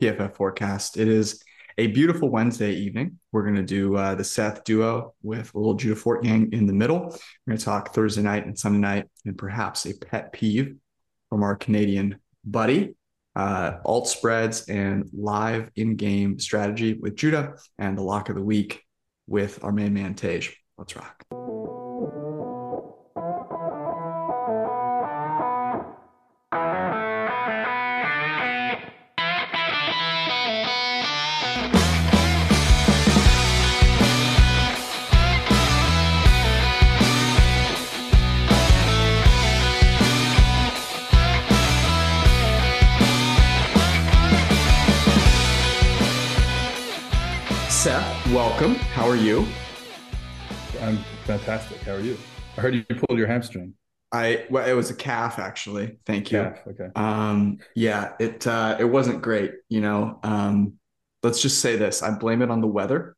PFF forecast. It is a beautiful Wednesday evening. We're going to do uh, the Seth duo with a little Judah Fortgang in the middle. We're going to talk Thursday night and Sunday night, and perhaps a pet peeve from our Canadian buddy, uh, alt spreads, and live in game strategy with Judah, and the lock of the week with our main man, Tej. Let's rock. Seth, welcome. How are you? I'm fantastic. How are you? I heard you pulled your hamstring. I well, it was a calf actually. Thank you. Calf, okay. Um, yeah, it uh, it wasn't great. You know, um, let's just say this: I blame it on the weather.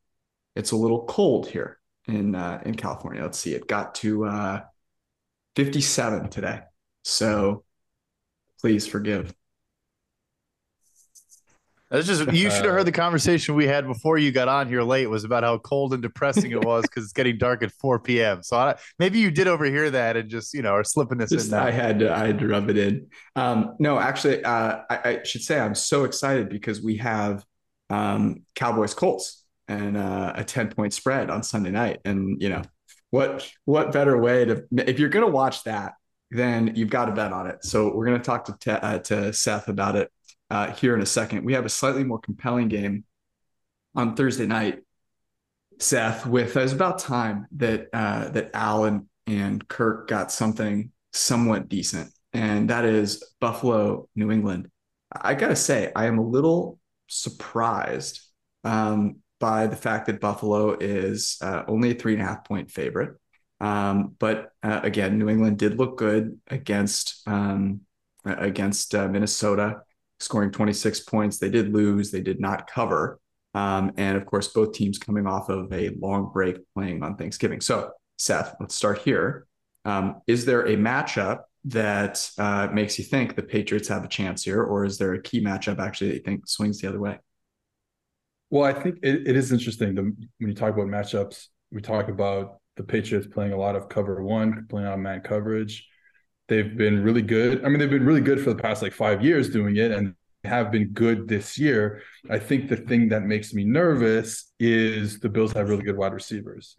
It's a little cold here in uh, in California. Let's see, it got to uh, 57 today. So please forgive. That's just you should have heard the conversation we had before you got on here late was about how cold and depressing it was because it's getting dark at 4 p.m. So I, maybe you did overhear that and just you know are slipping this Just, in. Now. I had to I had to rub it in. Um, no, actually, uh, I, I should say I'm so excited because we have um, Cowboys Colts and uh, a 10 point spread on Sunday night, and you know what what better way to if you're gonna watch that, then you've got to bet on it. So we're gonna talk to uh, to Seth about it uh, here in a second. We have a slightly more compelling game on Thursday night, Seth. With it's about time that uh, that Alan and Kirk got something somewhat decent, and that is Buffalo, New England. I gotta say, I am a little surprised um, by the fact that Buffalo is uh, only a three and a half point favorite. Um, but uh, again, New England did look good against um, against uh, Minnesota scoring 26 points. They did lose, they did not cover. Um, and of course, both teams coming off of a long break playing on Thanksgiving. So, Seth, let's start here. Um, is there a matchup that uh, makes you think the Patriots have a chance here, or is there a key matchup actually that you think swings the other way? Well, I think it, it is interesting the, when you talk about matchups. We talk about the Patriots playing a lot of cover one, playing on man coverage. They've been really good. I mean, they've been really good for the past like five years doing it, and have been good this year. I think the thing that makes me nervous is the Bills have really good wide receivers.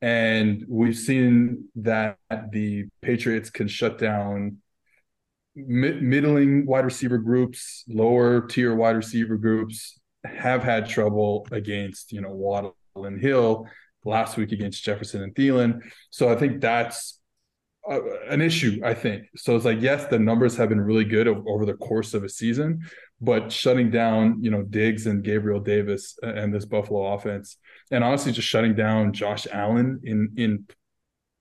And we've seen that the Patriots can shut down mid- middling wide receiver groups, lower tier wide receiver groups have had trouble against, you know, Waddle and Hill last week against Jefferson and Thielen. So I think that's an issue, I think. So it's like, yes, the numbers have been really good over, over, the course of a season, but shutting down, you know, Diggs and Gabriel Davis and this Buffalo offense, and honestly, just shutting down Josh Allen in in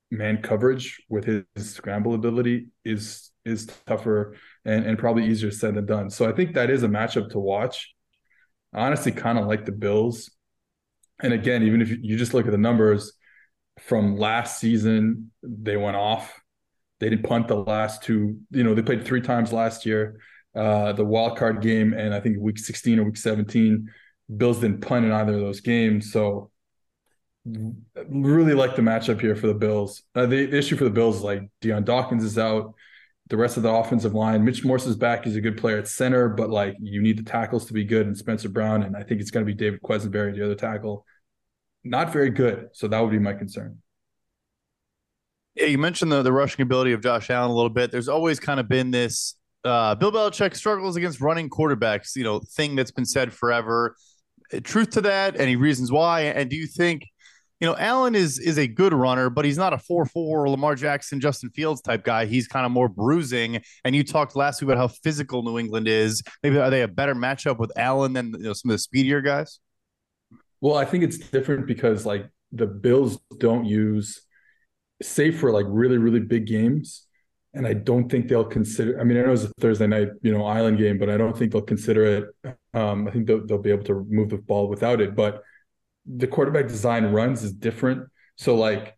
man coverage with his, his scramble ability is is tougher and, and probably easier said than done. So I think that is a matchup to watch. I honestly kind of like the Bills. And again, even if you just look at the numbers, from last season. They went off. They didn't punt the last two. You know, they played three times last year. Uh, the wild card game and I think week 16 or week 17, Bills didn't punt in either of those games. So really like the matchup here for the Bills. Uh, the issue for the Bills is like Dion Dawkins is out. the rest of the offensive line. Mitch Morse is back. He's a good player at center, but like you need the tackles to be good. And Spencer Brown, and I think it's going to be David Quessenberry, the other tackle, not very good. So that would be my concern. Yeah, you mentioned the, the rushing ability of Josh Allen a little bit. There's always kind of been this uh, Bill Belichick struggles against running quarterbacks, you know, thing that's been said forever. Truth to that, any reasons why? And do you think, you know, Allen is is a good runner, but he's not a four four Lamar Jackson, Justin Fields type guy. He's kind of more bruising. And you talked last week about how physical New England is. Maybe are they a better matchup with Allen than you know some of the speedier guys? Well, I think it's different because like the Bills don't use save for like really really big games and I don't think they'll consider. I mean, I know it's a Thursday night, you know, island game, but I don't think they'll consider it. Um, I think they'll, they'll be able to move the ball without it. But the quarterback design runs is different. So like,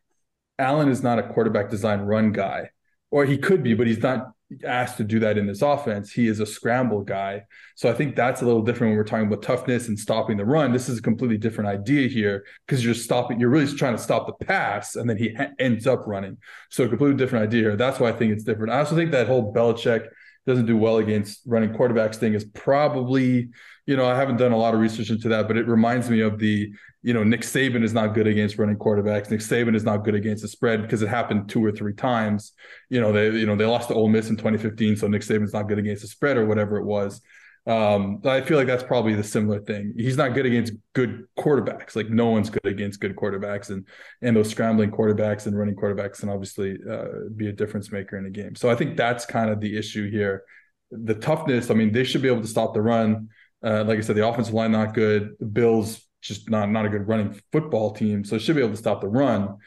Allen is not a quarterback design run guy, or he could be, but he's not asked to do that in this offense. He is a scramble guy. So I think that's a little different when we're talking about toughness and stopping the run. This is a completely different idea here because you're stopping, you're really trying to stop the pass and then he ha- ends up running. So a completely different idea here. That's why I think it's different. I also think that whole Belichick doesn't do well against running quarterbacks thing is probably, you know, I haven't done a lot of research into that, but it reminds me of the you know, Nick Saban is not good against running quarterbacks. Nick Saban is not good against the spread because it happened two or three times. You know, they you know they lost to Ole Miss in 2015, so Nick Saban's not good against the spread or whatever it was. Um, I feel like that's probably the similar thing. He's not good against good quarterbacks. Like no one's good against good quarterbacks, and and those scrambling quarterbacks and running quarterbacks can obviously uh, be a difference maker in a game. So I think that's kind of the issue here. The toughness. I mean, they should be able to stop the run. Uh, like I said, the offensive line not good. The Bills just not not a good running football team. So should be able to stop the run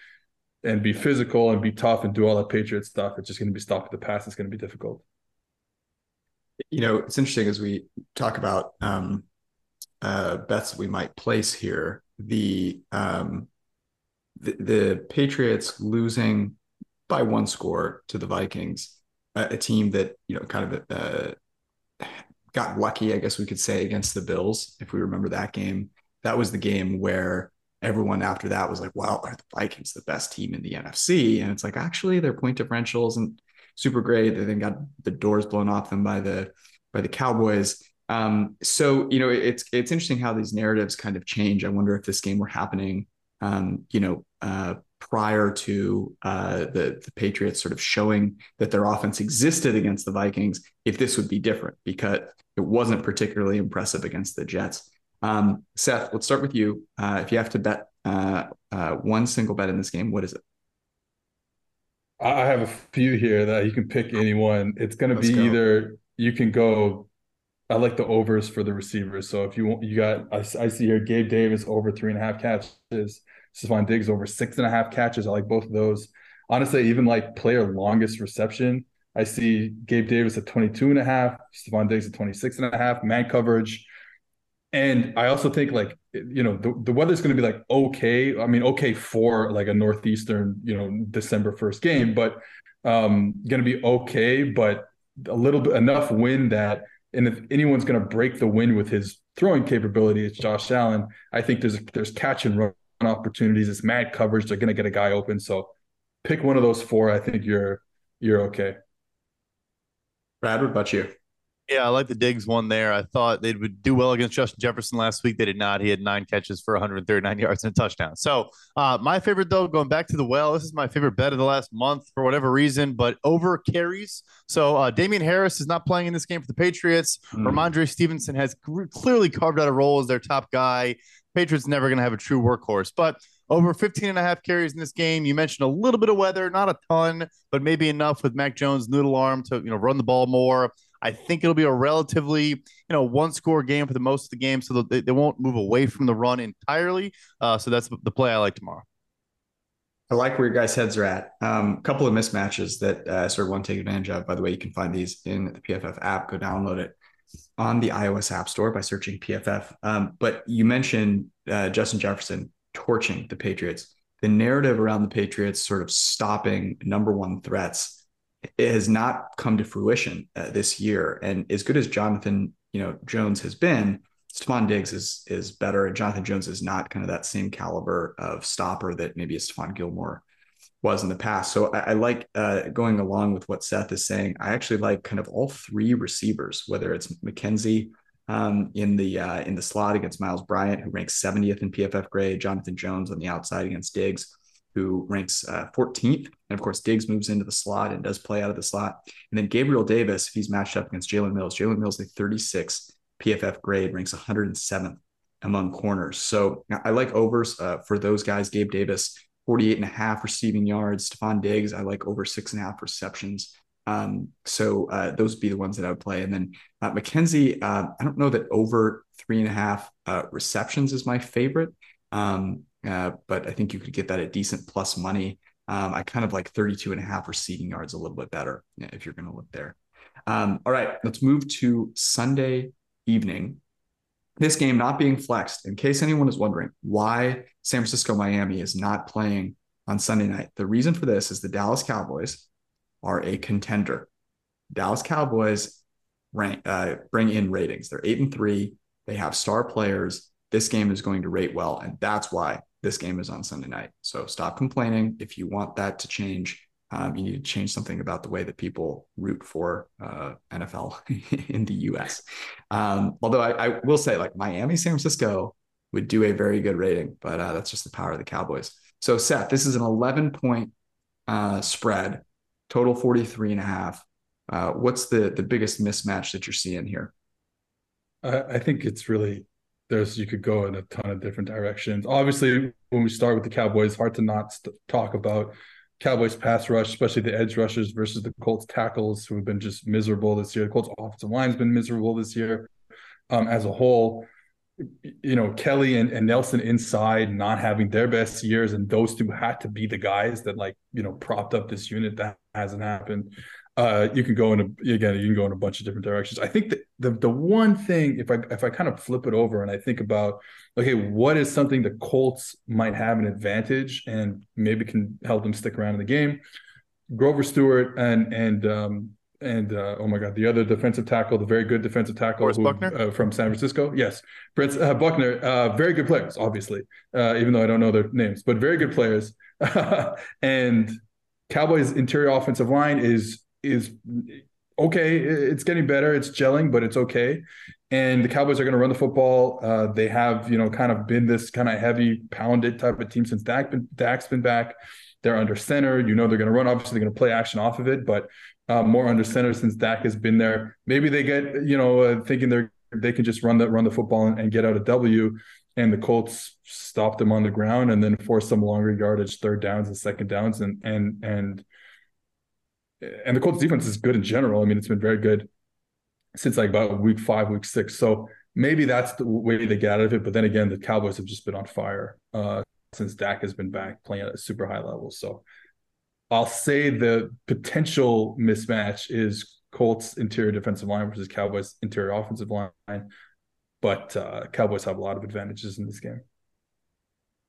and be physical and be tough and do all that Patriot stuff. It's just going to be stopping the pass. It's going to be difficult. You know, it's interesting as we talk about um, uh, bets we might place here. The, um, the the Patriots losing by one score to the Vikings, a, a team that you know kind of uh, got lucky, I guess we could say, against the Bills. If we remember that game, that was the game where everyone after that was like, well, are the Vikings the best team in the NFC? And it's like, actually, their point differential isn't super great. They then got the doors blown off them by the by the Cowboys. Um, so you know, it's it's interesting how these narratives kind of change. I wonder if this game were happening, um, you know, uh, prior to uh, the the Patriots sort of showing that their offense existed against the Vikings, if this would be different because it wasn't particularly impressive against the Jets. Um, Seth, let's start with you. Uh, if you have to bet uh, uh, one single bet in this game, what is it? I have a few here that you can pick anyone. It's going to be go. either you can go. I like the overs for the receivers. So if you want, you got I, I see here Gabe Davis over three and a half catches. Stefon Diggs over six and a half catches. I like both of those. Honestly, even like player longest reception. I see Gabe Davis at 22 and a half, Stefon Diggs at 26 and a half, man coverage and I also think like you know the, the weather's going to be like okay. I mean, okay for like a northeastern you know December first game, but um going to be okay, but a little bit enough wind that and if anyone's going to break the wind with his throwing capability, it's Josh Allen. I think there's there's catch and run opportunities. It's man coverage. They're going to get a guy open. So pick one of those four. I think you're you're okay. Brad, what about you? Yeah, I like the Diggs one there. I thought they would do well against Justin Jefferson last week. They did not. He had nine catches for 139 yards and a touchdown. So, uh, my favorite, though, going back to the well, this is my favorite bet of the last month for whatever reason, but over carries. So, uh, Damien Harris is not playing in this game for the Patriots. Mm. Rhamondre Stevenson has clearly carved out a role as their top guy. Patriots never going to have a true workhorse, but over 15 and a half carries in this game. You mentioned a little bit of weather, not a ton, but maybe enough with Mac Jones' noodle arm to, you know, run the ball more. I think it'll be a relatively, you know, one score game for the most of the game, so they, they won't move away from the run entirely. Uh, so that's the play I like tomorrow. I like where your guys' heads are at. A um, couple of mismatches that uh, sort of want to take advantage of. By the way, you can find these in the PFF app. Go download it on the iOS App Store by searching PFF. Um, but you mentioned uh, Justin Jefferson torching the Patriots. The narrative around the Patriots sort of stopping number one threats it has not come to fruition uh, this year. And as good as Jonathan, you know, Jones has been, Stefon Diggs is is better, and Jonathan Jones is not kind of that same caliber of stopper that maybe Stephon Gilmore was in the past. So I, I like uh, going along with what Seth is saying. I actually like kind of all three receivers, whether it's McKenzie um, in the uh, in the slot against Myles Bryant, who ranks 70th in PFF grade, Jonathan Jones on the outside against Diggs, who ranks uh, 14th. And of course, Diggs moves into the slot and does play out of the slot. And then Gabriel Davis, if he's matched up against Jalen Mills, Jalen Mills, the 36 PFF grade, ranks 107th among corners. So I like overs uh, for those guys. Gabe Davis, 48 and a half receiving yards. Stefon Diggs, I like over six and a half receptions. Um, so uh, those would be the ones that I would play. And then uh, McKenzie, uh, I don't know that over three and a half uh, receptions is my favorite, um, uh, but I think you could get that at decent plus money. Um, I kind of like 32 and a half receiving yards a little bit better if you're going to look there. Um, all right, let's move to Sunday evening. This game not being flexed, in case anyone is wondering why San Francisco Miami is not playing on Sunday night. The reason for this is the Dallas Cowboys are a contender. Dallas Cowboys rank, uh, bring in ratings. They're eight and three. They have star players. This game is going to rate well, and that's why this game is on Sunday night. So stop complaining. If you want that to change, um, you need to change something about the way that people root for uh, NFL in the US. Um, although I, I, will say, like Miami, San Francisco would do a very good rating, but uh, that's just the power of the Cowboys. So, Seth, this is an 11 point uh, spread, total 43 and a half. Uh, what's the, the biggest mismatch that you're seeing here? I think it's really there's you could go in a ton of different directions. Obviously, when we start with the Cowboys, hard to not st- talk about Cowboys pass rush, especially the edge rushers versus the Colts tackles, who have been just miserable this year. The Colts offensive line's been miserable this year um, as a whole. You know, Kelly and, and Nelson inside not having their best years, and those two had to be the guys that like you know propped up this unit. That hasn't happened. Uh, you can go in a, again. You can go in a bunch of different directions. I think that the the one thing, if I if I kind of flip it over and I think about okay, what is something the Colts might have an advantage and maybe can help them stick around in the game? Grover Stewart and and um, and uh, oh my god, the other defensive tackle, the very good defensive tackle who, uh, from San Francisco. Yes, Brent uh, Buckner, uh, very good players, obviously, uh, even though I don't know their names, but very good players. and Cowboys' interior offensive line is is okay. It's getting better. It's gelling, but it's okay and the Cowboys are going to run the football. Uh, they have, you know, kind of been this kind of heavy pounded type of team since Dak been, Dak's been back. They're under center. You know, they're going to run. Obviously, they're going to play action off of it, but uh, more under center since Dak has been there. Maybe they get, you know, uh, thinking they're they can just run the run the football and, and get out a W. And the Colts stop them on the ground and then force some longer yardage, third downs and second downs, and and and and the Colts defense is good in general. I mean, it's been very good since like about week five, week six. So maybe that's the way they get out of it. But then again, the Cowboys have just been on fire uh, since Dak has been back playing at a super high level. So I'll say the potential mismatch is Colts interior defensive line versus Cowboys interior offensive line. But uh, Cowboys have a lot of advantages in this game.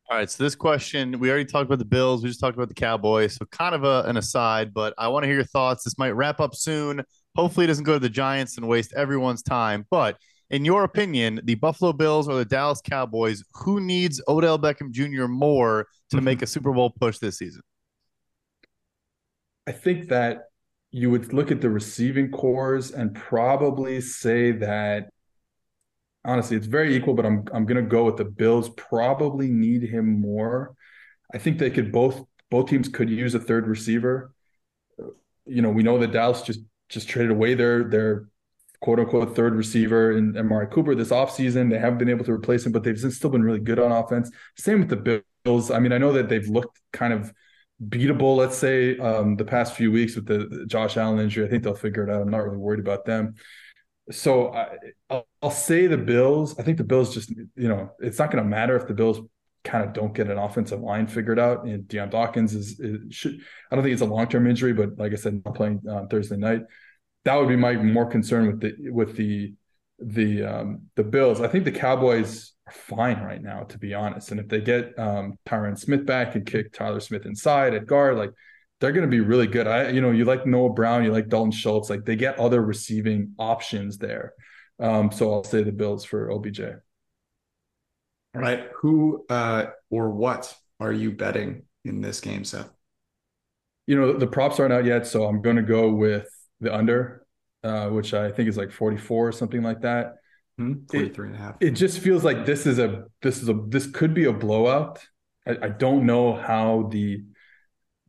All right. So this question, we already talked about the Bills. We just talked about the Cowboys. So kind of a, an aside, but I want to hear your thoughts. This might wrap up soon. Hopefully, it doesn't go to the Giants and waste everyone's time. But in your opinion, the Buffalo Bills or the Dallas Cowboys, who needs Odell Beckham Jr. more to mm-hmm. make a Super Bowl push this season? I think that you would look at the receiving corps and probably say that honestly, it's very equal, but I'm I'm gonna go with the Bills. Probably need him more. I think they could both both teams could use a third receiver. You know, we know that Dallas just just traded away their their quote unquote third receiver in Amari Cooper this offseason. They haven't been able to replace him, but they've still been really good on offense. Same with the Bills. I mean, I know that they've looked kind of beatable, let's say, um, the past few weeks with the, Josh Allen injury. I think they'll figure it out. I'm not really worried about them. So I, will say the Bills. I think the Bills just, you know, it's not going to matter if the Bills kind of don't get an offensive line figured out. And Dion Dawkins is, is should I don't think it's a long term injury, but like I said, not playing on Thursday night. That would be my more concern with the with the the um, the Bills. I think the Cowboys are fine right now, to be honest. And if they get um, Tyron Smith back and kick Tyler Smith inside at guard, like they're going to be really good. I, you know, you like Noah Brown, you like Dalton Schultz, like they get other receiving options there. Um, so I'll say the Bills for OBJ. All right. Who uh, or what are you betting in this game, Seth? you know, the props aren't out yet, so I'm going to go with the under, uh, which I think is like 44 or something like that. Hmm? 43 and a half. It just feels like this is a this is a this could be a blowout. I, I don't know how the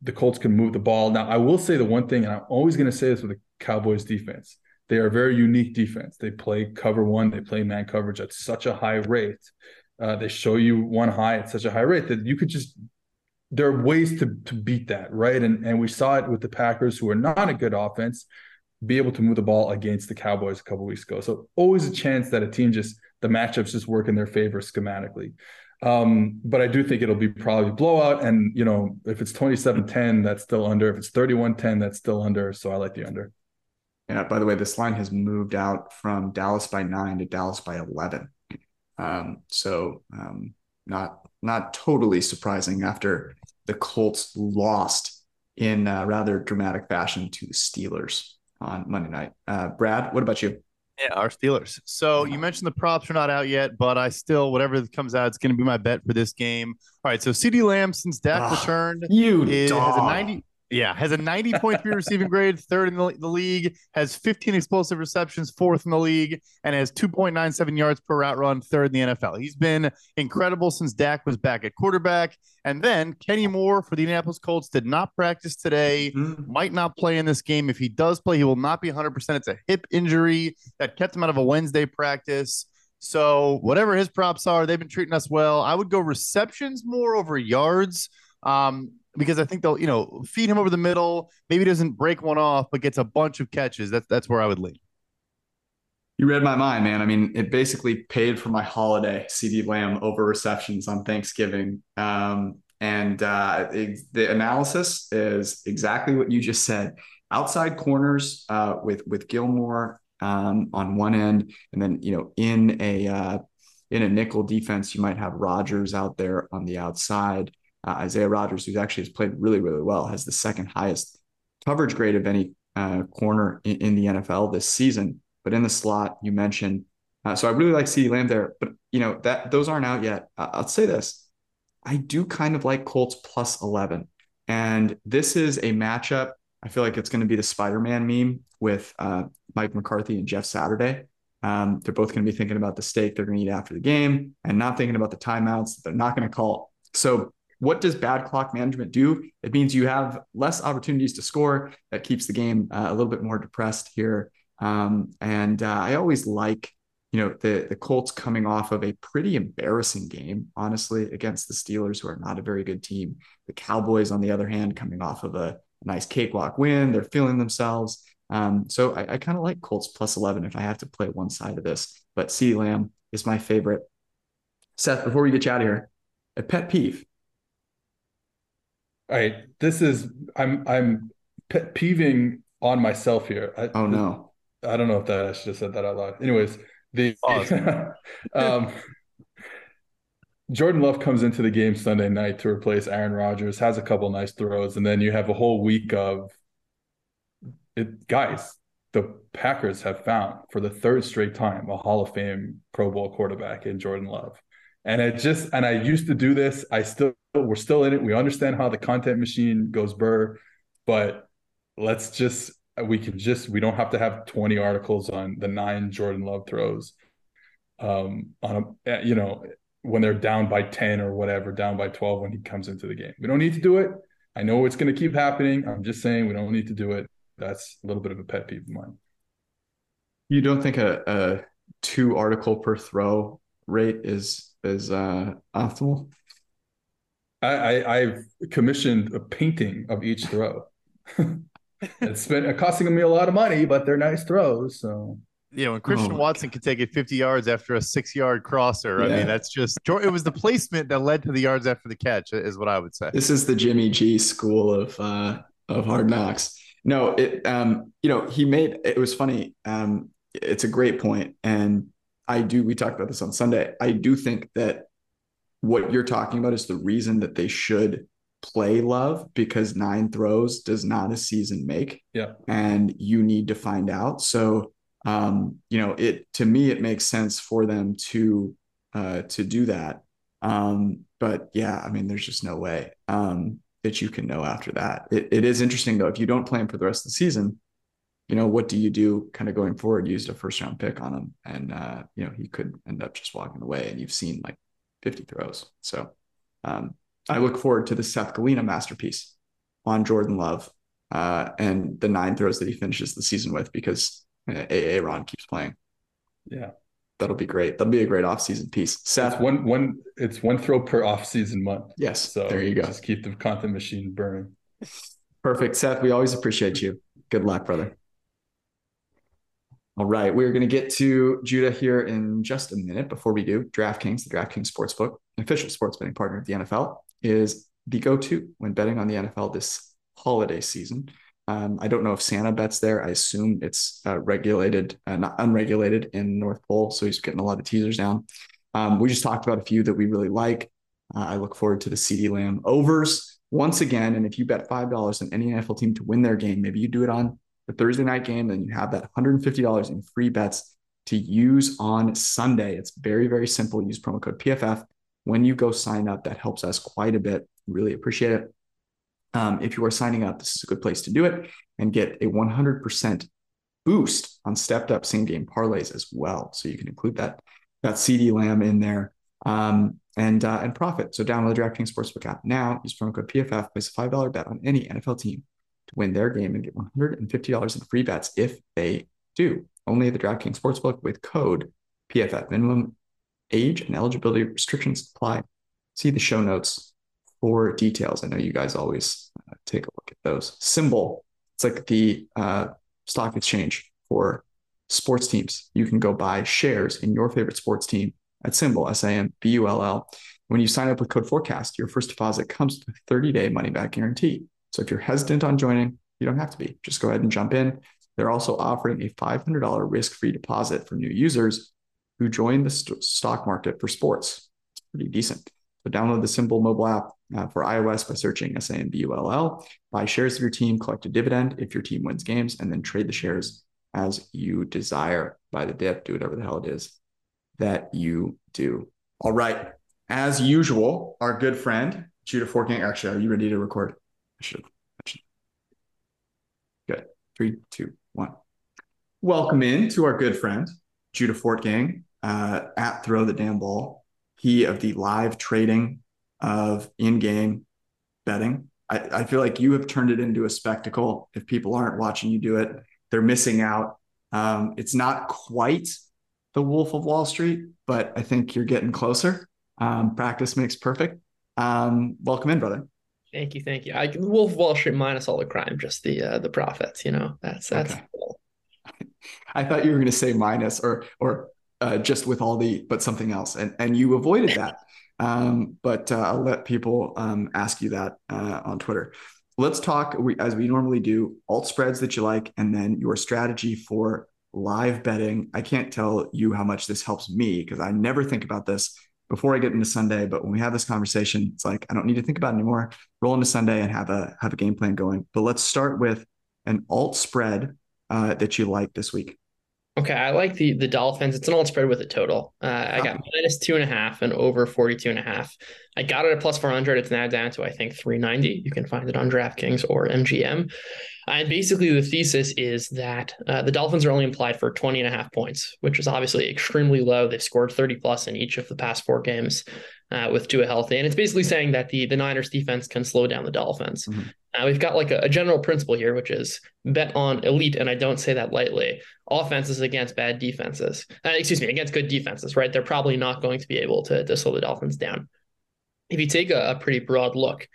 the Colts can move the ball. Now, I will say the one thing, and I'm always going to say this with the Cowboys defense. They are a very unique defense. They play cover one, they play man coverage at such a high rate. Uh, they show you one high at such a high rate that you could just there are ways to to beat that, right? And and we saw it with the Packers, who are not a good offense, be able to move the ball against the Cowboys a couple weeks ago. So always a chance that a team just the matchups just work in their favor schematically. Um, but I do think it'll be probably blowout. And you know, if it's 27-10, that's still under. If it's 31-10, that's still under. So I like the under. Yeah, by the way, this line has moved out from Dallas by nine to Dallas by 11. Um, so um, not not totally surprising after the Colts lost in rather dramatic fashion to the Steelers on Monday night. Uh, Brad, what about you? Yeah, our Steelers. So you mentioned the props are not out yet, but I still, whatever comes out, it's going to be my bet for this game. All right. So CeeDee Lamb, since Dak returned, you is, has a 90. Yeah, has a 90.3 receiving grade, third in the, the, league, has 15 explosive receptions, fourth in the league, and has 2.97 yards per route run, third in the NFL. He's been incredible since Dak was back at quarterback. And then Kenny Moore for the Indianapolis Colts did not practice today, mm-hmm. might not play in this game. If he does play, he will not be 100%. It's a hip injury that kept him out of a Wednesday practice. So, whatever his props are, they've been treating us well. I would go receptions more over yards. Um, because I think they'll, you know, feed him over the middle. Maybe doesn't break one off, but gets a bunch of catches. That's that's where I would lean. You read my mind, man. I mean, it basically paid for my holiday CeeDee Lamb over receptions on Thanksgiving. Um, and uh, it, the analysis is exactly what you just said. Outside corners uh, with with Gilmore um, on one end, and then you know in a uh, in a nickel defense, you might have Rodgers out there on the outside. Uh, Isaiah Rodgers, who actually has played really, really well, has the second highest coverage grade of any uh, corner in, in, the NFL this season. But in the slot, you mentioned, uh, so I really like CeeDee Lamb there. But you know that those aren't out yet. I'll say this: I do kind of like Colts plus eleven, and this is a matchup. I feel like it's going to be the Spider-Man meme with uh, Mike McCarthy and Jeff Saturday. Um, they're both going to be thinking about the steak they're going to eat after the game and not thinking about the timeouts that they're not going to call. So what does bad clock management do? It means you have less opportunities to score. That keeps the game uh, a little bit more depressed here. Um, and uh, I always like, you know, the the Colts coming off of a pretty embarrassing game, honestly, against the Steelers, who are not a very good team. The Cowboys, on the other hand, coming off of a, nice cakewalk win, they're feeling themselves. Um, so I, I kind of like Colts plus 11 if I have to play one side of this. But CeeDee Lamb is my favorite. Seth, before we get you out of here, a pet peeve all right, this is I'm I'm pet peeving on myself here. I, oh no, I don't know if that I should have said that out loud. Anyways, the awesome. um, Jordan Love comes into the game Sunday night to replace Aaron Rodgers, has a couple nice throws, and then you have a whole week of it. Guys, the Packers have found for the third straight time a Hall of Fame Pro Bowl quarterback in Jordan Love. And it just, and I used to do this. I still, we're still in it. We understand how the content machine goes burr, but let's just, we can just, we don't have to have 20 articles on the nine Jordan Love throws. Um, on a, eh, you know, when they're down by 10 or whatever, down by 12 when he comes into the game. We don't need to do it. I know it's going to keep happening. I'm just saying we don't need to do it. That's a little bit of a pet peeve of mine. You don't think a, a two article per throw rate is is uh, optimal? I, I have commissioned a painting of each throw. it's been costing me a lot of money, but they're nice throws. So you know, when Christian oh, Watson could take it 50 yards after a six yard crosser, yeah. I mean, that's just it was the placement that led to the yards after the catch, is what I would say. This is the Jimmy G school of uh of hard knocks. No, it um, you know, he made it was funny. Um, it's a great point, and I do, we talked about this on Sunday. I do think that what you're talking about is the reason that they should play love because nine throws does not a season make. Yeah. And you need to find out. So, um, you know, it, to me, it makes sense for them to, uh, to do that. Um, but yeah, I mean, there's just no way. Um, that you can know after that. It, it is interesting though. If you don't play him for the rest of the season, you know, what do you do kind of going forward? Used a first round pick on him and, uh, you know, he could end up just walking away and you've seen like 50 throws. So um, I look forward to the Seth Galina masterpiece on Jordan Love uh, and the nine throws that he finishes the season with because AA Ron keeps playing. Yeah. That'll be great. That'll be a great offseason piece. Seth, it's one one it's one throw per offseason month. Yes. So there you go. Just keep the content machine burning. Perfect. Seth, we always appreciate you. Good luck, brother. All right. We're going to get to Judah here in just a minute. Before we do, DraftKings, the DraftKings Sportsbook, an official sports betting partner of the NFL, is the go to when betting on the NFL this holiday season. Um, I don't know if Santa bets there. I assume it's uh, regulated, uh, not unregulated in North Pole. So he's getting a lot of teasers down. Um, we just talked about a few that we really like. Uh, I look forward to the CeeDee Lamb overs once again. And if you bet $5 on any NFL team to win their game, maybe you do it on the Thursday night game, then you have that $150 in free bets to use on Sunday. It's very, very simple. Use promo code PFF when you go sign up. That helps us quite a bit. Really appreciate it. Um, if you are signing up, this is a good place to do it and get a 100% boost on stepped up same game parlays as well. So you can include that that CeeDee Lamb in there um, and uh, and profit. So download the DraftKings Sportsbook app now. Use promo code PFF. Place a five dollar bet on any NFL team to win their game and get one hundred and fifty dollars in free bets if they do. Only at the DraftKings Sportsbook with code PFF. Minimum age and eligibility restrictions apply. See the show notes for details. I know you guys always uh, take a look at those. SimBull, it's like the uh, stock exchange for sports teams. You can go buy shares in your favorite sports team at SimBull, S A M B U L L. When you sign up with Code Forecast, your first deposit comes with a 30 day money back guarantee. So if you're hesitant on joining, you don't have to be. Just go ahead and jump in. They're also offering a $500 risk free deposit for new users who join the st- stock market for sports. It's pretty decent. So download the SimBull mobile app uh, for iOS by searching S-A-M-B-U-L-L. Buy shares of your team, collect a dividend if your team wins games, and then trade the shares as you desire. Buy the dip, do whatever the hell it is that you do. All right. As usual, our good friend, Judah Fortgang. Actually, are you ready to record? I should. I should. Good. Three, two, one. Welcome in to our good friend, Judah Fortgang, uh, at Throw the Damn Ball. He of the live trading of in-game betting. I, I feel like you have turned it into a spectacle. If people aren't watching you do it, they're missing out. Um, it's not quite the Wolf of Wall Street, but I think you're getting closer. Um, practice makes perfect. Um, welcome in, brother. Thank you, thank you. I Wolf Wall Street minus all the crime, just the uh, the profits. You know, that's that's. Okay. I thought you were going to say minus or or uh, just with all the but something else, and and you avoided that. Um, but uh, I'll let people um, ask you that uh, on Twitter. Let's talk we, as we normally do alt spreads that you like, and then your strategy for live betting. I can't tell you how much this helps me because I never think about this before I get into Sunday. But when we have this conversation, it's like I don't need to think about it anymore. Roll into Sunday and have a have a game plan going. But let's start with an alt spread uh, that you like this week. Okay, I like the the Dolphins. It's an alt spread with a total. Uh, I got minus two and a half and over 42 and a half. I got it at plus 400. It's now down to, I think, 390. You can find it on DraftKings or MGM. And basically, the thesis is that uh, the Dolphins are only implied for 20 and a half points, which is obviously extremely low. They've scored 30 plus in each of the past four games uh, with Tua healthy. And it's basically saying that the, the Niners defense can slow down the Dolphins. Mm-hmm. Uh, we've got like a, a, general principle here, which is bet on elite, and I don't say that lightly. Offenses against bad defenses, uh, excuse me, against good defenses, right? They're probably not going to be able to, to slow the Dolphins down. If you take a, a pretty broad look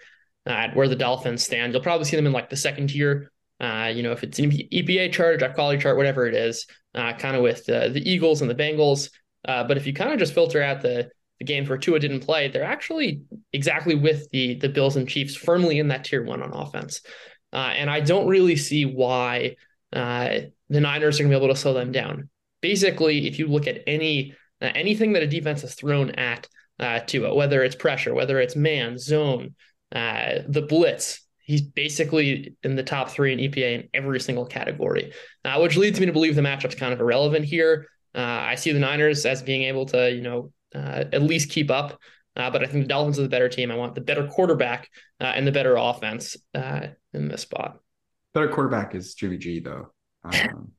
at where the Dolphins stand, you'll probably see them in like the second tier. Uh, you know, if it's an EPA chart, draft quality chart, whatever it is, uh, kind of with the Eagles and the Bengals. Uh, but if you kind of just filter out the the games where Tua didn't play, they're actually exactly with the the Bills and Chiefs, firmly in that tier one on offense. Uh, and I don't really see why uh, the Niners are going to be able to slow them down. Basically, if you look at any uh, anything that a defense has thrown at uh, Tua, whether it's pressure, whether it's man, zone, uh, the blitz, he's basically in the top three in EPA in every single category, uh, which leads me to believe the matchup's kind of irrelevant here. Uh, I see the Niners as being able to, you know, uh, at least keep up Uh, but I think the Dolphins are the better team. I want the better quarterback uh, and the better offense uh, in this spot. Better quarterback is Jimmy G, though. Um,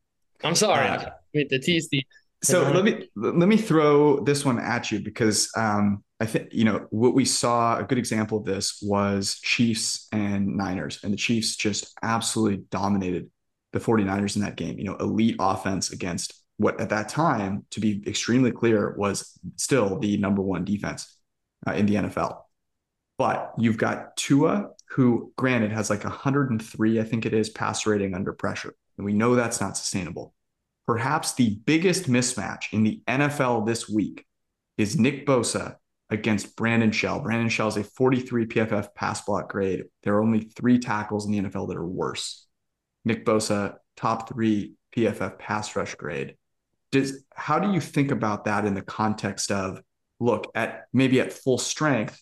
I'm sorry. Uh, the tease the. So let me let me throw this one at you because um, I think you know what we saw. A good example of this was Chiefs and Niners, and the Chiefs just absolutely dominated the 49ers in that game. You know, elite offense against what at that time, to be extremely clear, was still the number one defense uh, in the NFL. But you've got Tua, who granted has like 103, I think it is, pass rating under pressure. And we know that's not sustainable. Perhaps the biggest mismatch in the NFL this week is Nick Bosa against Brandon Shell. Brandon Shell is a 43 PFF pass block grade. There are only three tackles in the NFL that are worse. Nick Bosa, top three PFF pass rush grade. Does how do you think about that in the context of look at maybe at full strength,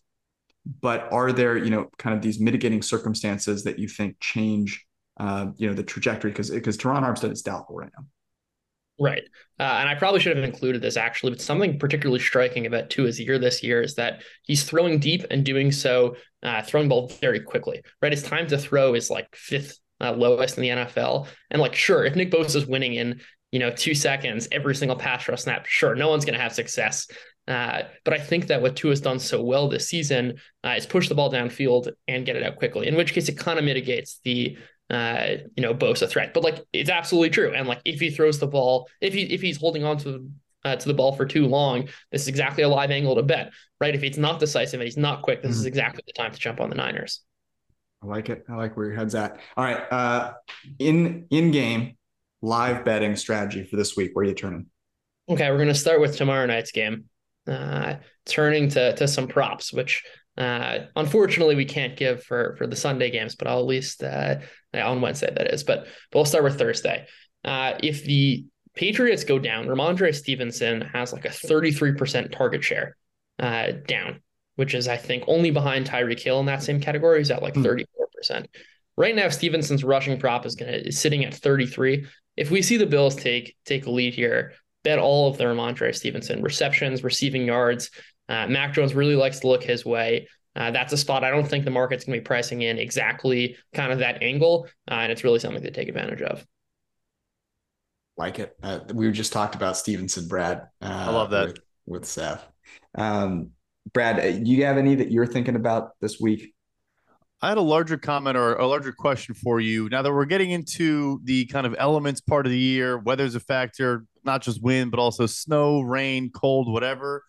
but are there you know kind of these mitigating circumstances that you think change uh, you know the trajectory because because Terron Armstead is doubtful right now. Right. Uh, and I probably should have included this actually, but something particularly striking about Tua's year this year is that he's throwing deep and doing so, uh, throwing ball very quickly, right? His time to throw is like fifth uh, lowest in the NFL. And like, sure, if Nick Bosa is winning in, you know, two seconds every single pass rush snap, sure, no one's going to have success. Uh, but I think that what Tua's done so well this season uh, is push the ball downfield and get it out quickly. In which case, it kind of mitigates the uh, you know, Bosa threat. But like, it's absolutely true. And like, if he throws the ball, if he if he's holding on to uh, to the ball for too long, this is exactly a live angle to bet, right? If he's not decisive and he's not quick, this mm-hmm. is exactly the time to jump on the Niners. I like it. I like where your head's at. All right, uh, in in game live betting strategy for this week. Where are you turning? Okay, we're going to start with tomorrow night's game. Uh, turning to to some props, which uh, unfortunately we can't give for for the Sunday games, but I'll at least uh, on Wednesday that is. But but we'll start with Thursday. Uh, if the Patriots go down, Rhamondre Stevenson has like a 33% target share uh, down, which is I think only behind Tyreek Hill in that same category. He's at like 34%. Hmm. Right now, Stevenson's rushing prop is gonna is sitting at 33. If we see the Bills take take a lead here, bet all of the Rhamondre Stevenson receptions, receiving yards. Uh, Mac Jones really likes to look his way. Uh, that's a spot I don't think the market's going to be pricing in exactly kind of that angle, uh, and it's really something to take advantage of. Like it. Uh, we just talked about Stevenson, Brad. I love that with, with Seth. Um, Brad, uh, do you have any that you're thinking about this week? I had a larger comment or a larger question for you. Now that we're getting into the kind of elements part of the year, weather's a factor, not just wind, but also snow, rain, cold, whatever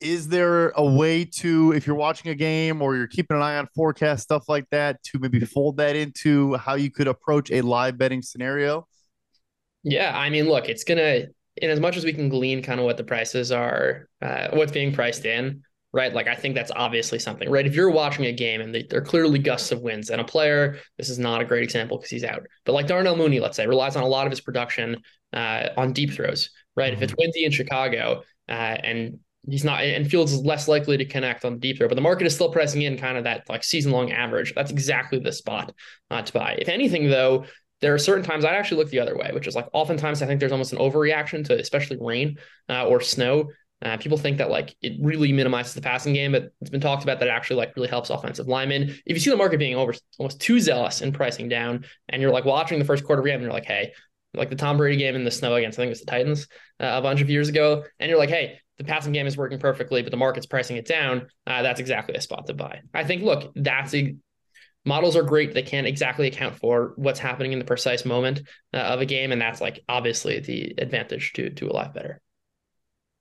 is there a way to if you're watching a game or you're keeping an eye on forecast stuff like that to maybe fold that into how you could approach a live betting scenario? Yeah i mean look it's gonna in as much as we can glean kind of what the prices are uh, what's being priced in right? Like i think that's obviously something right? If you're watching a game and they, they're clearly gusts of winds and a player this is not a great example because he's out but like darnell mooney let's say relies on a lot of his production uh, on deep throws right? Mm-hmm. if it's windy in chicago uh, and he's not and Fields is less likely to connect on the deep throw, but the market is still pressing in kind of that like season long average. That's exactly the spot uh, to buy. If anything, though, there are certain times I'd actually look the other way, which is like oftentimes I think there's almost an overreaction to especially rain uh, or snow. Uh, people think that like it really minimizes the passing game, but it's been talked about that actually like really helps offensive linemen. If you see the market being over almost too zealous in pricing down, and you're like watching the first quarter game, and you're like, hey, like the Tom Brady game in the snow against I think it was the Titans uh, a bunch of years ago, and you're like, hey, the passing game is working perfectly, but the market's pricing it down, uh, that's exactly a spot to buy. I think, look, that's a models are great. They can't exactly account for what's happening in the precise moment uh, of a game, and that's like obviously the advantage to to a live bettor.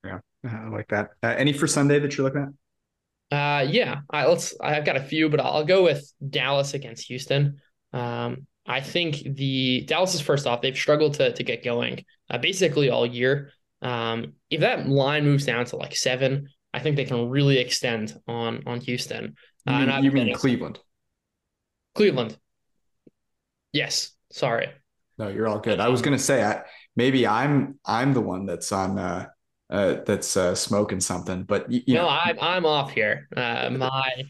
Yeah, I like that. Uh, any for Sunday that you're looking at? Uh, yeah, I, let's. I've got a few, but I'll go with Dallas against Houston. Um, I think the Dallas is first off. They've struggled to to get going uh, basically all year. Um, if that line moves down to like seven, I think they can really extend on on Houston. You uh, mean, you mean Cleveland? Cleveland. Yes. Sorry. No, you're all good. I was gonna say I, maybe I'm I'm the one that's on uh, uh that's uh, smoking something, but you, you no, know, I'm I'm off here. Uh, my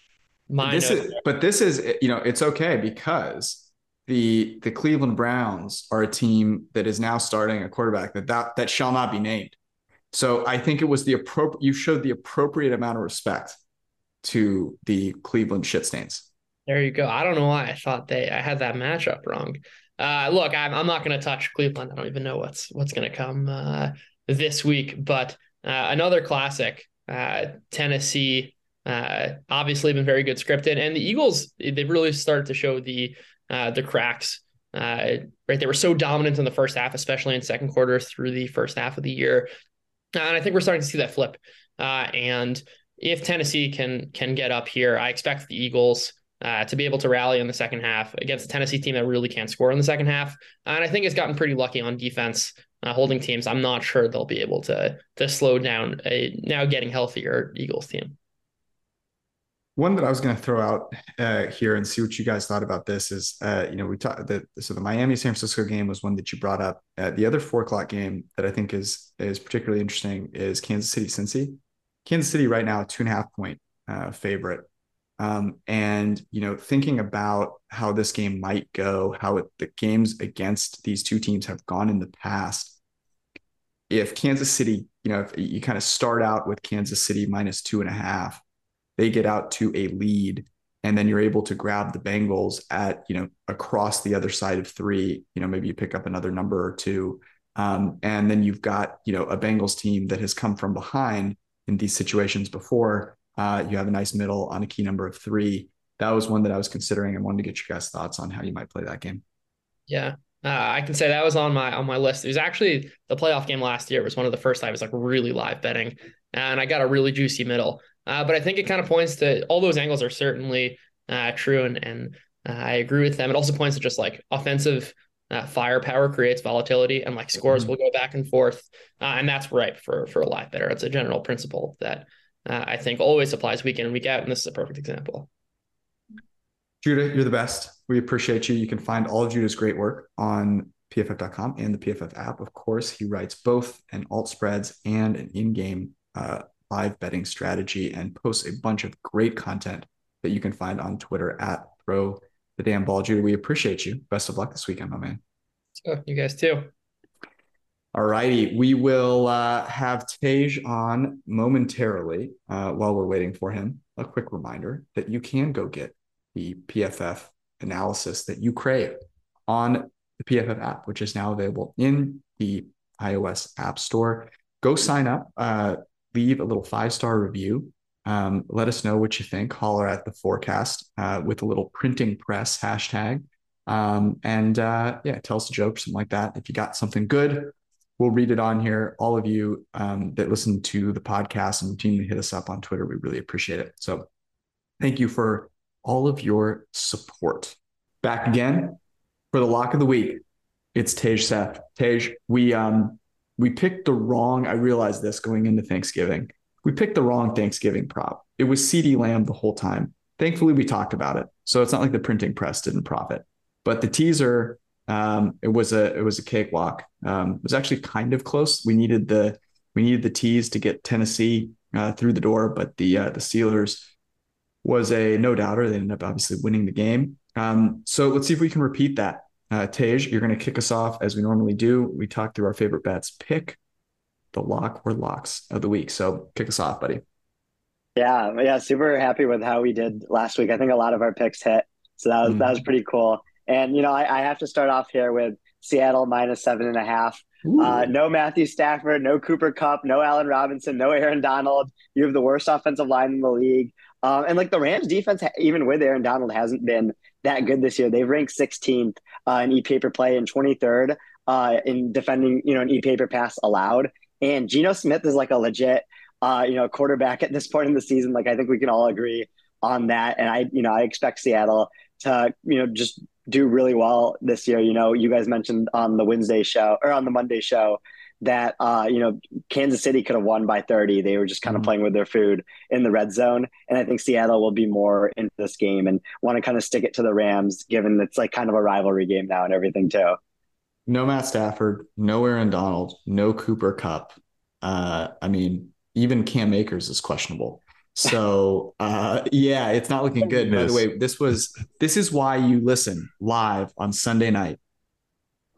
my this is, but this is you know it's okay because the the Cleveland Browns are a team that is now starting a quarterback that that, that shall not be named. So I think it was the appropriate. You showed the appropriate amount of respect to the Cleveland shit stains. There you go. I don't know why I thought they I had that matchup wrong. Uh, look, I'm I'm not going to touch Cleveland. I don't even know what's what's going to come uh, this week. But uh, another classic, uh, Tennessee. Uh, obviously, been very good scripted, and the Eagles they've really started to show the uh, the cracks. right, they were so dominant in the first half, especially in second quarter through the first half of the year, and I think we're starting to see that flip. and if Tennessee can can get up here, I expect the Eagles uh, to be able to rally in the second half against a Tennessee team that really can't score in the second half. And I think it's gotten pretty lucky on defense, uh, holding teams. I'm not sure they'll be able to to slow down a now getting healthier Eagles team. One that I was going to throw out uh, here and see what you guys thought about this is, uh, you know, we talked that so the Miami San Francisco game was one that you brought up. Uh, the other four o'clock game that I think is is particularly interesting is Kansas City Cincy. Kansas City right now two and a half point uh, favorite. Um, and you know, thinking about how this game might go, how it, the games against these two teams have gone in the past. If Kansas City, you know, if you kind of start out with Kansas City minus two and a half, they get out to a lead, and then you're able to grab the Bengals at you know across the other side of three. You know, maybe you pick up another number or two, um, and then you've got you know a Bengals team that has come from behind in these situations before uh, you have a nice middle on a key number of three. That was one that I was considering and wanted to get your guys' thoughts on how you might play that game. Yeah, uh, I can say that was on my on my list. It was actually the playoff game last year. Was one of the first I was like really live betting, and I got a really juicy middle. Uh, but I think it kind of points to all those angles are certainly uh, true, and and uh, I agree with them. It also points to just like offensive uh, firepower creates volatility, and like scores mm-hmm. will go back and forth, uh, and that's ripe for for a live bettor. It's a general principle that uh, I think always applies week in and week out. And this is a perfect example. Judah, you're the best. We appreciate you. You can find all of Judah's great work on pff.com and the PFF app. Of course, he writes both an alt spreads and an in game uh, live betting strategy and posts a bunch of great content that you can find on Twitter at throw the damn ball. Judah, we appreciate you. Best of luck this weekend, my man. So, you guys too. All righty. We will uh, have Tej on momentarily uh, while we're waiting for him. A quick reminder that you can go get the PFF analysis that you crave on the PFF app, which is now available in the iOS App Store. Go sign up, uh, leave a little five star review. Um, let us know what you think. Holler at the forecast uh, with a little printing press hashtag. Um, and uh, yeah, tell us a joke, something like that. If you got something good, we'll read it on here. All of you um, that listen to the podcast and routinely hit us up on Twitter, we really appreciate it. So thank you for all of your support. Back again for the lock of the week. It's Tej Seth. Tej, we um we picked the wrong. I realized this going into Thanksgiving. We picked the wrong Thanksgiving prop. It was CeeDee Lamb the whole time. Thankfully, we talked about it. So it's not like the printing press didn't profit. But the teaser um, it was a it was a cakewalk. Um, it was actually kind of close. We needed the we needed the tees to get Tennessee uh, through the door, but the uh, the Steelers was a no doubter. They ended up obviously winning the game. Um, so let's see if we can repeat that. Uh, Tej, you're going to kick us off as we normally do. We talk through our favorite bets. Pick the lock or locks of the week. So kick us off, buddy. Yeah, yeah, super happy with how we did last week. I think a lot of our picks hit, so that was mm. that was pretty cool. And, you know, I, I have to start off here with Seattle minus seven and a half. Uh, no Matthew Stafford, no Cooper Kupp, no Allen Robinson, no Aaron Donald. You have the worst offensive line in the league. Um, and like the Rams defense, even with Aaron Donald, hasn't been that good this year. They've ranked 16th uh, in EPA per play and 23rd uh, in defending, you know, an EPA per pass allowed. And Geno Smith is like a legit, uh, you know, quarterback at this point in the season. Like I think we can all agree on that. And I, you know, I expect Seattle to, you know, just do really well this year. You know, you guys mentioned on the Wednesday show or on the Monday show that uh, you know Kansas City could have won by 30. They were just kind of mm-hmm. playing with their food in the red zone, and I think Seattle will be more into this game and want to kind of stick it to the Rams, given it's like kind of a rivalry game now and everything too. No Matt Stafford, no Aaron Donald, no Cooper Kupp. Uh, I mean, even Cam Akers is questionable. So uh, yeah, it's not looking good. By the way, this was this is why you listen live on Sunday night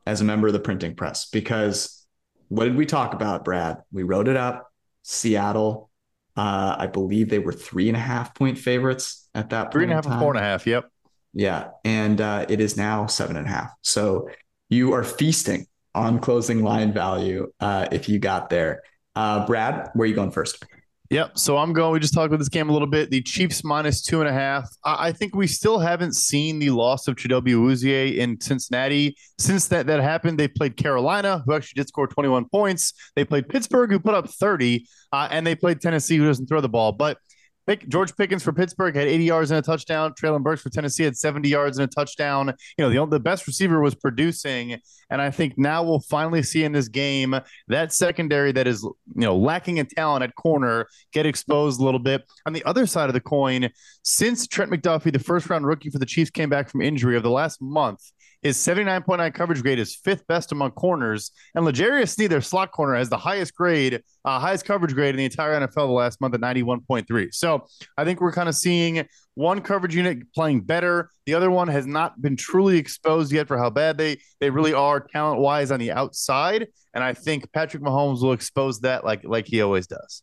as a member of the printing press because what did we talk about, Brad? We wrote it up. Seattle, uh, I believe they were three and a half point favorites at that three and a half and four and a half. Yep. Yeah, and uh, it is now seven and a half. So you are feasting on closing line value uh, if you got there. Uh, Brad, where are you going first? Yep. So I'm going. We just talked about this game a little bit. The Chiefs minus two and a half. I, I think we still haven't seen the loss of Chidobe Awuzie in Cincinnati since that that happened. They played Carolina, who actually did score 21 points. They played Pittsburgh, who put up 30, uh, and they played Tennessee, who doesn't throw the ball. But Pick, George Pickens for Pittsburgh had 80 yards and a touchdown. Treylon Burks for Tennessee had 70 yards and a touchdown. You know, the, the best receiver was producing. And I think now we'll finally see in this game that secondary that is, you know, lacking in talent at corner get exposed a little bit. On the other side of the coin, since Trent McDuffie, the first round rookie for the Chiefs, came back from injury of the last month, his 79.9 coverage grade is fifth best among corners. And L'Jarius Sneed, their slot corner, has the highest grade, uh, highest coverage grade in the entire NFL the last month at 91.3. So I think we're kind of seeing one coverage unit playing better. The other one has not been truly exposed yet for how bad they they really are talent wise on the outside. And I think Patrick Mahomes will expose that like like he always does.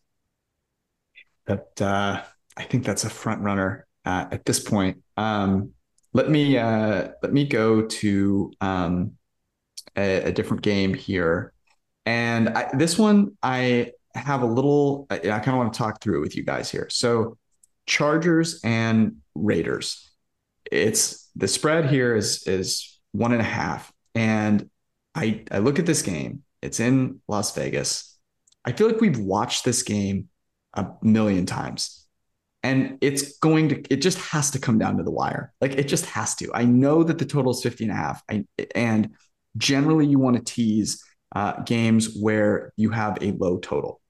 That uh, I think that's a front runner uh, at this point. Um, let me uh, let me go to um, a, a, different game here, and I, this one I have a little. I, I kind of want to talk through with you guys here. So, Chargers and Raiders. It's the spread here is is one and a half, and I I look at this game. It's in Las Vegas. I feel like we've watched this game a million times and it's going to it just has to come down to the wire. Like it just has to. I know that the total is 50 and a half. I, and generally you want to tease uh, games where you have a low total.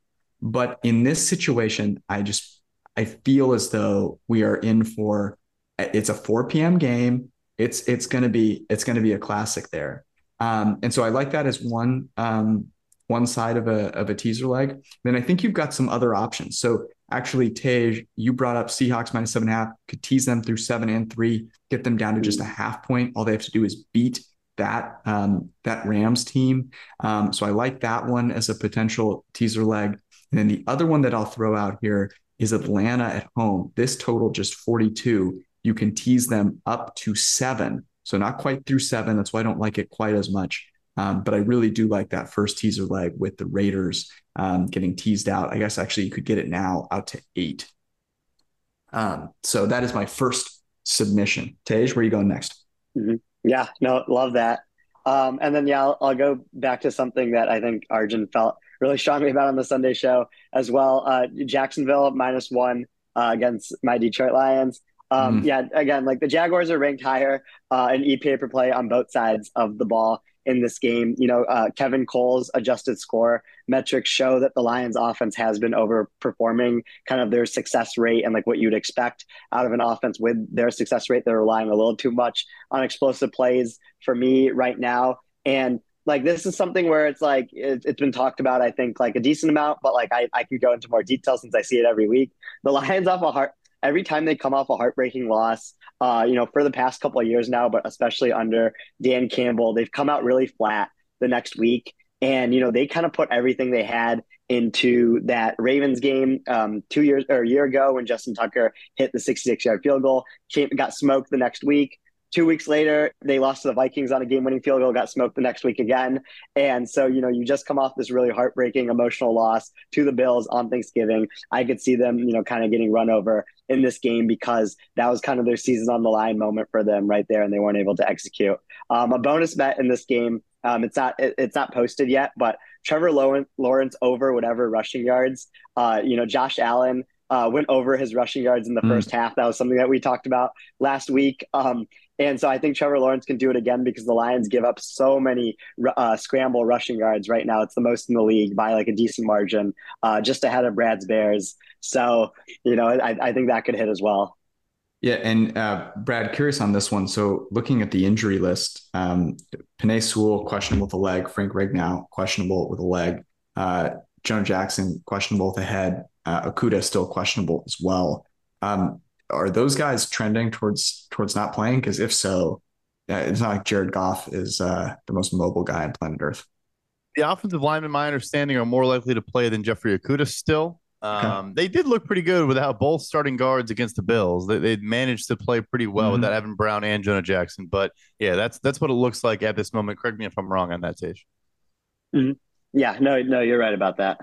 But in this situation i just i feel as though we are in for it's a 4 p.m game. It's it's going to be it's going to be a classic there. Um, and so i like that as one um, one side of a of a teaser leg. Then i think you've got some other options. So Actually, Tej, you brought up Seahawks minus seven and a half, could tease them through seven and three, get them down to just a half point. All they have to do is beat that um, that Rams team. Um, so I like that one as a potential teaser leg. And then the other one that I'll throw out here is Atlanta at home. This total just 42. You can tease them up to seven. So not quite through seven. That's why I don't like it quite as much. Um, but I really do like that first teaser leg with the Raiders um, getting teased out. I guess actually you could get it now out to eight. Um, so that is my first submission. Tej, where are you going next? Mm-hmm. Yeah, no, love that. Um, and then, yeah, I'll, I'll, go back to something that I think Arjun felt really strongly about on the Sunday show as well. Uh, Jacksonville minus one uh, against my Detroit Lions. Um, mm. Yeah, again, like the Jaguars are ranked higher uh, in EPA per play on both sides of the ball in this game. You know, uh, Kevin Cole's adjusted score metrics show that the Lions offense has been overperforming kind of their success rate and like what you'd expect out of an offense with their success rate. They're relying a little too much on explosive plays for me right now. And like this is something where it's like it, has been talked about i think like a decent amount but like I, I can go into more detail since i see it every week the lions off a heart every time they come off a heartbreaking loss, uh, you know, for the past couple of years now, but especially under Dan Campbell, they've come out really flat the next week. And, you know, they kind of put everything they had into that Ravens game um, two years or a year ago when Justin Tucker hit the 66 yard field goal, came, got smoked the next week. Two weeks later, they lost to the Vikings on a game winning field goal, got smoked the next week again. And so, you know, you just come off this really heartbreaking emotional loss to the Bills on Thanksgiving. I could see them, you know, kind of getting run over in this game because that was kind of their season on the line moment for them right there, and they weren't able to execute. Um, a bonus bet in this game, um, it's not it, it's not posted yet, but Trevor Lawrence over whatever rushing yards. Uh, you know, Josh Allen uh, went over his rushing yards in the mm. first half. That was something that we talked about last week. Um, and so I think Trevor Lawrence can do it again because the Lions give up so many uh, scramble rushing yards right now. It's the most in the league by like a decent margin, uh, just ahead of Brad's Bears. So, you know, I, I think that could hit as well. Yeah, and uh, Brad, curious on this one. So, looking at the injury list, um, Penei Sewell questionable with a leg, Frank Ragnow questionable with a leg, uh, Jonah Jackson questionable with a head, uh, Okudah still questionable as well. Um, are those guys trending towards towards not playing? Because if so, it's not like Jared Goff is uh, the most mobile guy on planet Earth. The offensive linemen, my understanding, are more likely to play than Jeffrey Okudah still. Um, okay. They did look pretty good without both starting guards against the Bills. They, they managed to play pretty well mm-hmm. without Evan Brown and Jonah Jackson. But yeah, that's that's what it looks like at this moment. Correct me if I'm wrong on that, Tej. Mm-hmm. Yeah, no, no, you're right about that.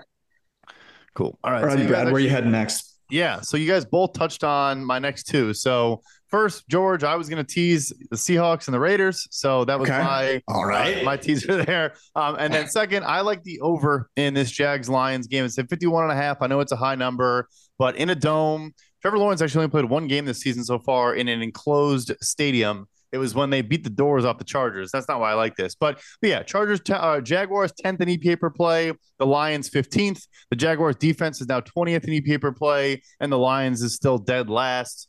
Cool. All right, All right, so Brad, where are you heading next? Yeah, so you guys both touched on my next two. So first, George, I was going to tease the Seahawks and the Raiders, so that was okay. my all right uh, my teaser there. Um, and then second, I like the over in this Jags Lions game. It's at 51 and a half. I know it's a high number, but in a dome, Trevor Lawrence actually only played one game this season so far in an enclosed stadium. It was when they beat the doors off the Chargers. That's not why I like this. But, but yeah, Chargers, uh, Jaguars 10th in EPA per play, the Lions 15th. The Jaguars defense is now 20th in EPA per play, and the Lions is still dead last.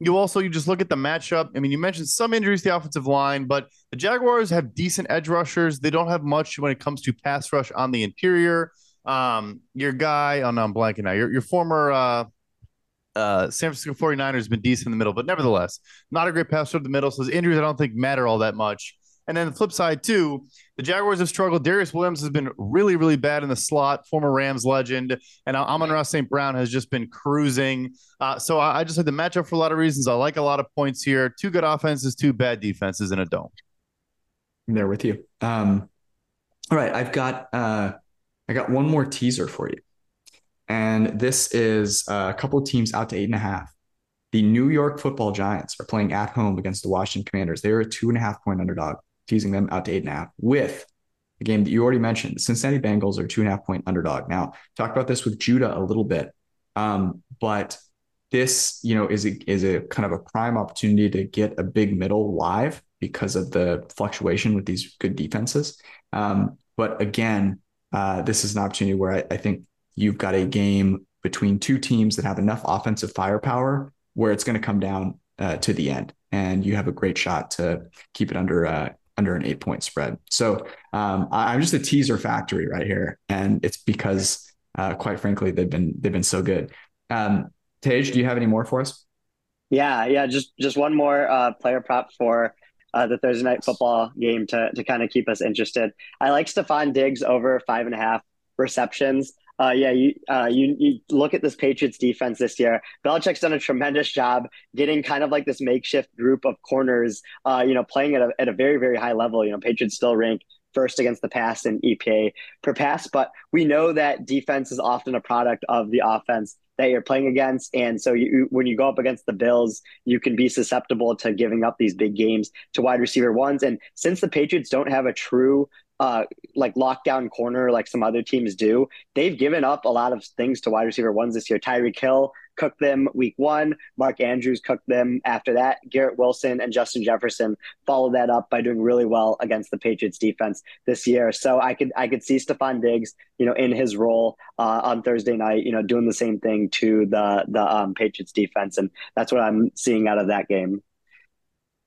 You also you just look at the matchup. I mean, you mentioned some injuries to the offensive line, but the Jaguars have decent edge rushers. They don't have much when it comes to pass rush on the interior. Um, your guy, oh no, I'm blanking now. Your your former uh, uh, San Francisco 49ers has been decent in the middle, but nevertheless, not a great passer of the middle. So his injuries, I don't think, matter all that much. And then the flip side, too, the Jaguars have struggled. Darious Williams has been really, really bad in the slot, former Rams legend. And Amon-Ra St. Brown has just been cruising. Uh, so I, I just had the matchup for a lot of reasons. I like a lot of points here. Two good offenses, two bad defenses in a dome. I'm there with you. Um, all right. I've got uh, I got one more teaser for you. And this is a couple teams out to eight and a half. The New York football giants are playing at home against the Washington Commanders. They are a two and a half point underdog, teasing them out to eight and a half with the game that you already mentioned. The Cincinnati Bengals are two and a half point underdog. Now, talk about this with Judah a little bit. Um, but this, you know, is a, is a kind of a prime opportunity to get a big middle live because of the fluctuation with these good defenses. Um, but again, uh, this is an opportunity where I, I think you've got a game between two teams that have enough offensive firepower where it's going to come down uh, to the end, and you have a great shot to keep it under uh, under an eight point spread. So um, I'm just a teaser factory right here, and it's because, uh, quite frankly, they've been they've been so good. Um, Tej, do you have any more for us? Yeah, yeah, just just one more uh, player prop for uh, the Thursday night football game to to kind of keep us interested. I like Stefon Diggs over five and a half receptions uh, yeah, you, uh, you you look at this Patriots defense this year. Belichick's done a tremendous job getting kind of like this makeshift group of corners, uh, you know, playing at a, at a very very high level. You know, Patriots still rank first against the pass in EPA per pass, but we know that defense is often a product of the offense that you're playing against. And so you, when you go up against the Bills, you can be susceptible to giving up these big games to wide receiver ones. And since the Patriots don't have a true uh, like lockdown corner like some other teams do. They've given up a lot of things to wide receiver ones this year. Tyreek Hill cooked them week one. Mark Andrews cooked them after that. Garrett Wilson and Justin Jefferson followed that up by doing really well against the Patriots defense this year. So I could I could see Stefon Diggs, you know, in his role uh, on Thursday night, you know, doing the same thing to the the um, Patriots defense, and that's what I'm seeing out of that game.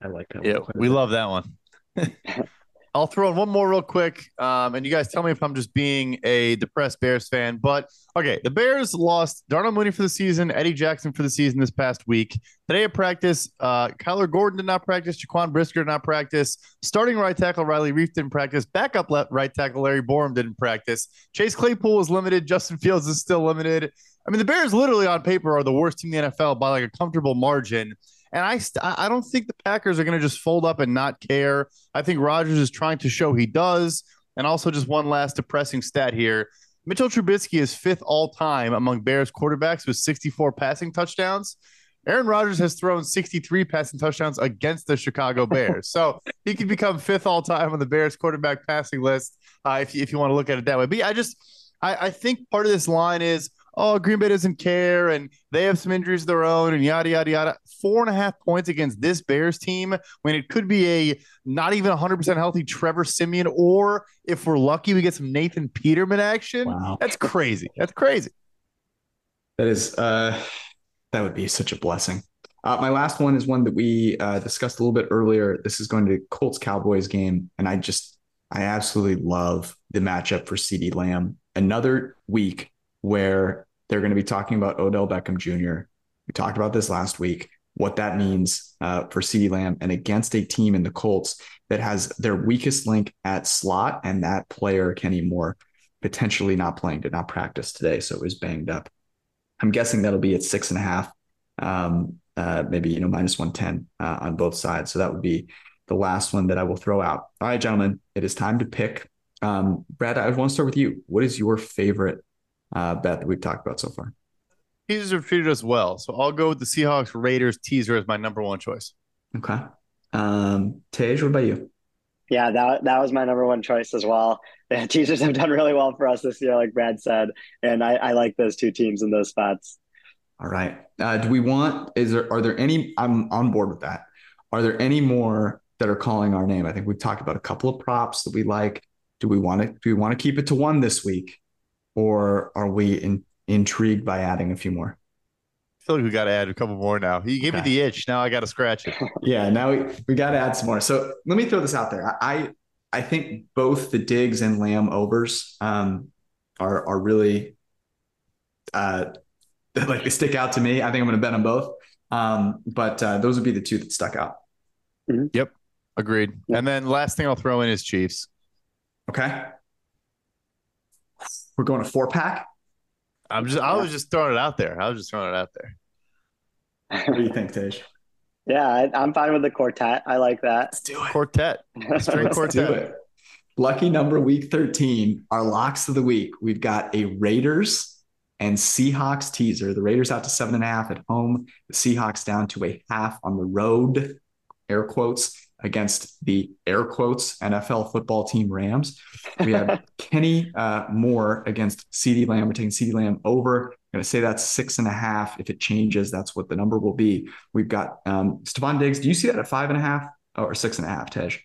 I like that. Yeah, we love that one. I'll throw in one more real quick, um, and you guys tell me if I'm just being a depressed Bears fan. But okay, the Bears lost Darnell Mooney for the season, Eddie Jackson for the season this past week. Today at practice, uh, Kyler Gordon did not practice, Jaquan Brisker did not practice, starting right tackle Riley Reiff didn't practice, backup left right tackle Larry Borom didn't practice. Chase Claypool was limited, Justin Fields is still limited. I mean, the Bears literally on paper are the worst team in the NFL by like a comfortable margin. And I, st- I don't think the Packers are going to just fold up and not care. I think Rodgers is trying to show he does. And also, just one last depressing stat here Mitchell Trubisky is fifth all time among Bears quarterbacks with 64 passing touchdowns. Aaron Rodgers has thrown 63 passing touchdowns against the Chicago Bears. so he could become fifth all time on the Bears quarterback passing list uh, if, you, if you want to look at it that way. But yeah, I just, I, I think part of this line is oh, Green Bay doesn't care and they have some injuries of their own and yada, yada, yada. Four and a half points against this Bears team when it could be a not even 100% healthy Trevor Siemian, or if we're lucky, we get some Nathan Peterman action. Wow. That's crazy. That's crazy. That is, uh, that would be such a blessing. Uh, my last one is one that we uh, discussed a little bit earlier. This is going to Colts Cowboys game, and I just I absolutely love the matchup for CeeDee Lamb. Another week where they're going to be talking about Odell Beckham Jr. We talked about this last week. what that means uh, for CeeDee Lamb and against a team in the Colts that has their weakest link at slot, and that player, Kenny Moore, potentially not playing, did not practice today, so it was banged up. I'm guessing that'll be at six and a half, um, uh, maybe you know minus one ten uh, on both sides. So that would be the last one that I will throw out. All right, gentlemen, it is time to pick. Um, Brad, I want to start with you. What is your favorite uh, bet that we've talked about so far? Teasers have treated us well, so I'll go with the Seahawks Raiders teaser as my number one choice. Okay. Um, Tej, what about you? Yeah, that that was my number one choice as well. The teasers have done really well for us this year, like Brad said, and I, I like those two teams in those spots. All right. Uh, do we want? Is there? Are there any? I'm on board with that. Are there any more that are calling our name? I think we've talked about a couple of props that we like. Do we want to? Do we want to keep it to one this week, or are we in, intrigued by adding a few more? I feel like we got to add a couple more now. You gave okay. me the itch. Now I got to scratch it. yeah. Now we, we got to add some more. So let me throw this out there. I I think both the Diggs and Lamb overs um, are are really uh, like they stick out to me. I think I'm going to bet on both. Um, but uh, those would be the two that stuck out. Mm-hmm. Yep. Agreed. Yep. And then last thing I'll throw in is Chiefs. Okay. We're going to four pack. I'm just. I was just throwing it out there. I was just throwing it out there. What do you think, Tej? Yeah, I, am fine with the quartet. I like that. Let's do it. Quartet. String Let's quartet. do it. Lucky number week 13. Our locks of the week. We've got a Raiders and Seahawks teaser. The Raiders out to seven and a half at home. The Seahawks down to a half on the road. Air quotes against the air quotes NFL football team Rams. We have Kenny uh, Moore against CeeDee Lamb. We're taking CeeDee Lamb over. I'm going to say that's six and a half. If it changes, that's what the number will be. We've got um, Stefon Diggs. Do you see that at five and a half or six and a half, Tej?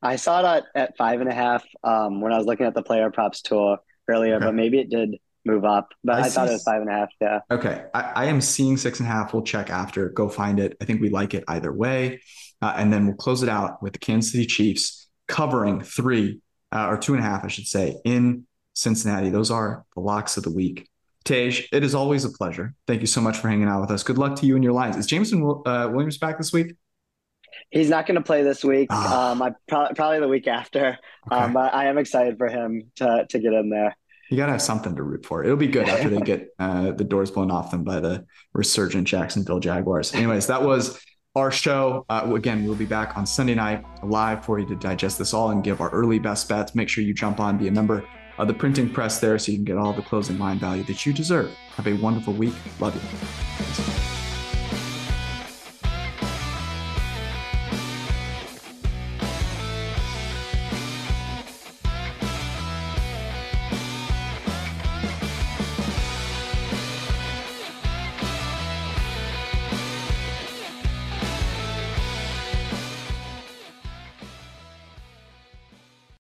I saw that at five and a half um, when I was looking at the player props tool earlier, okay. but maybe it did move up. But I, I thought it was five and a half. Yeah. Okay. I, I am seeing six and a half. We'll check after. Go find it. I think we like it either way. Uh, and then we'll close it out with the Kansas City Chiefs covering three uh, or two and a half, I should say, in Cincinnati. Those are the locks of the week. Tej, it is always a pleasure. Thank you so much for hanging out with us. Good luck to you and your lines. Is Jameson uh, Williams back this week? He's not going to play this week. Oh. Um, I pro- probably the week after. Okay. Um, but I am excited for him to to get in there. You got to have something to root for. It'll be good after they get uh, the doors blown off them by the resurgent Jacksonville Jaguars. Anyways, that was our show. Uh, again, we'll be back on Sunday night live for you to digest this all and give our early best bets. Make sure you jump on, be a member of the printing press there so you can get all the closing line value that you deserve. Have a wonderful week. Love you.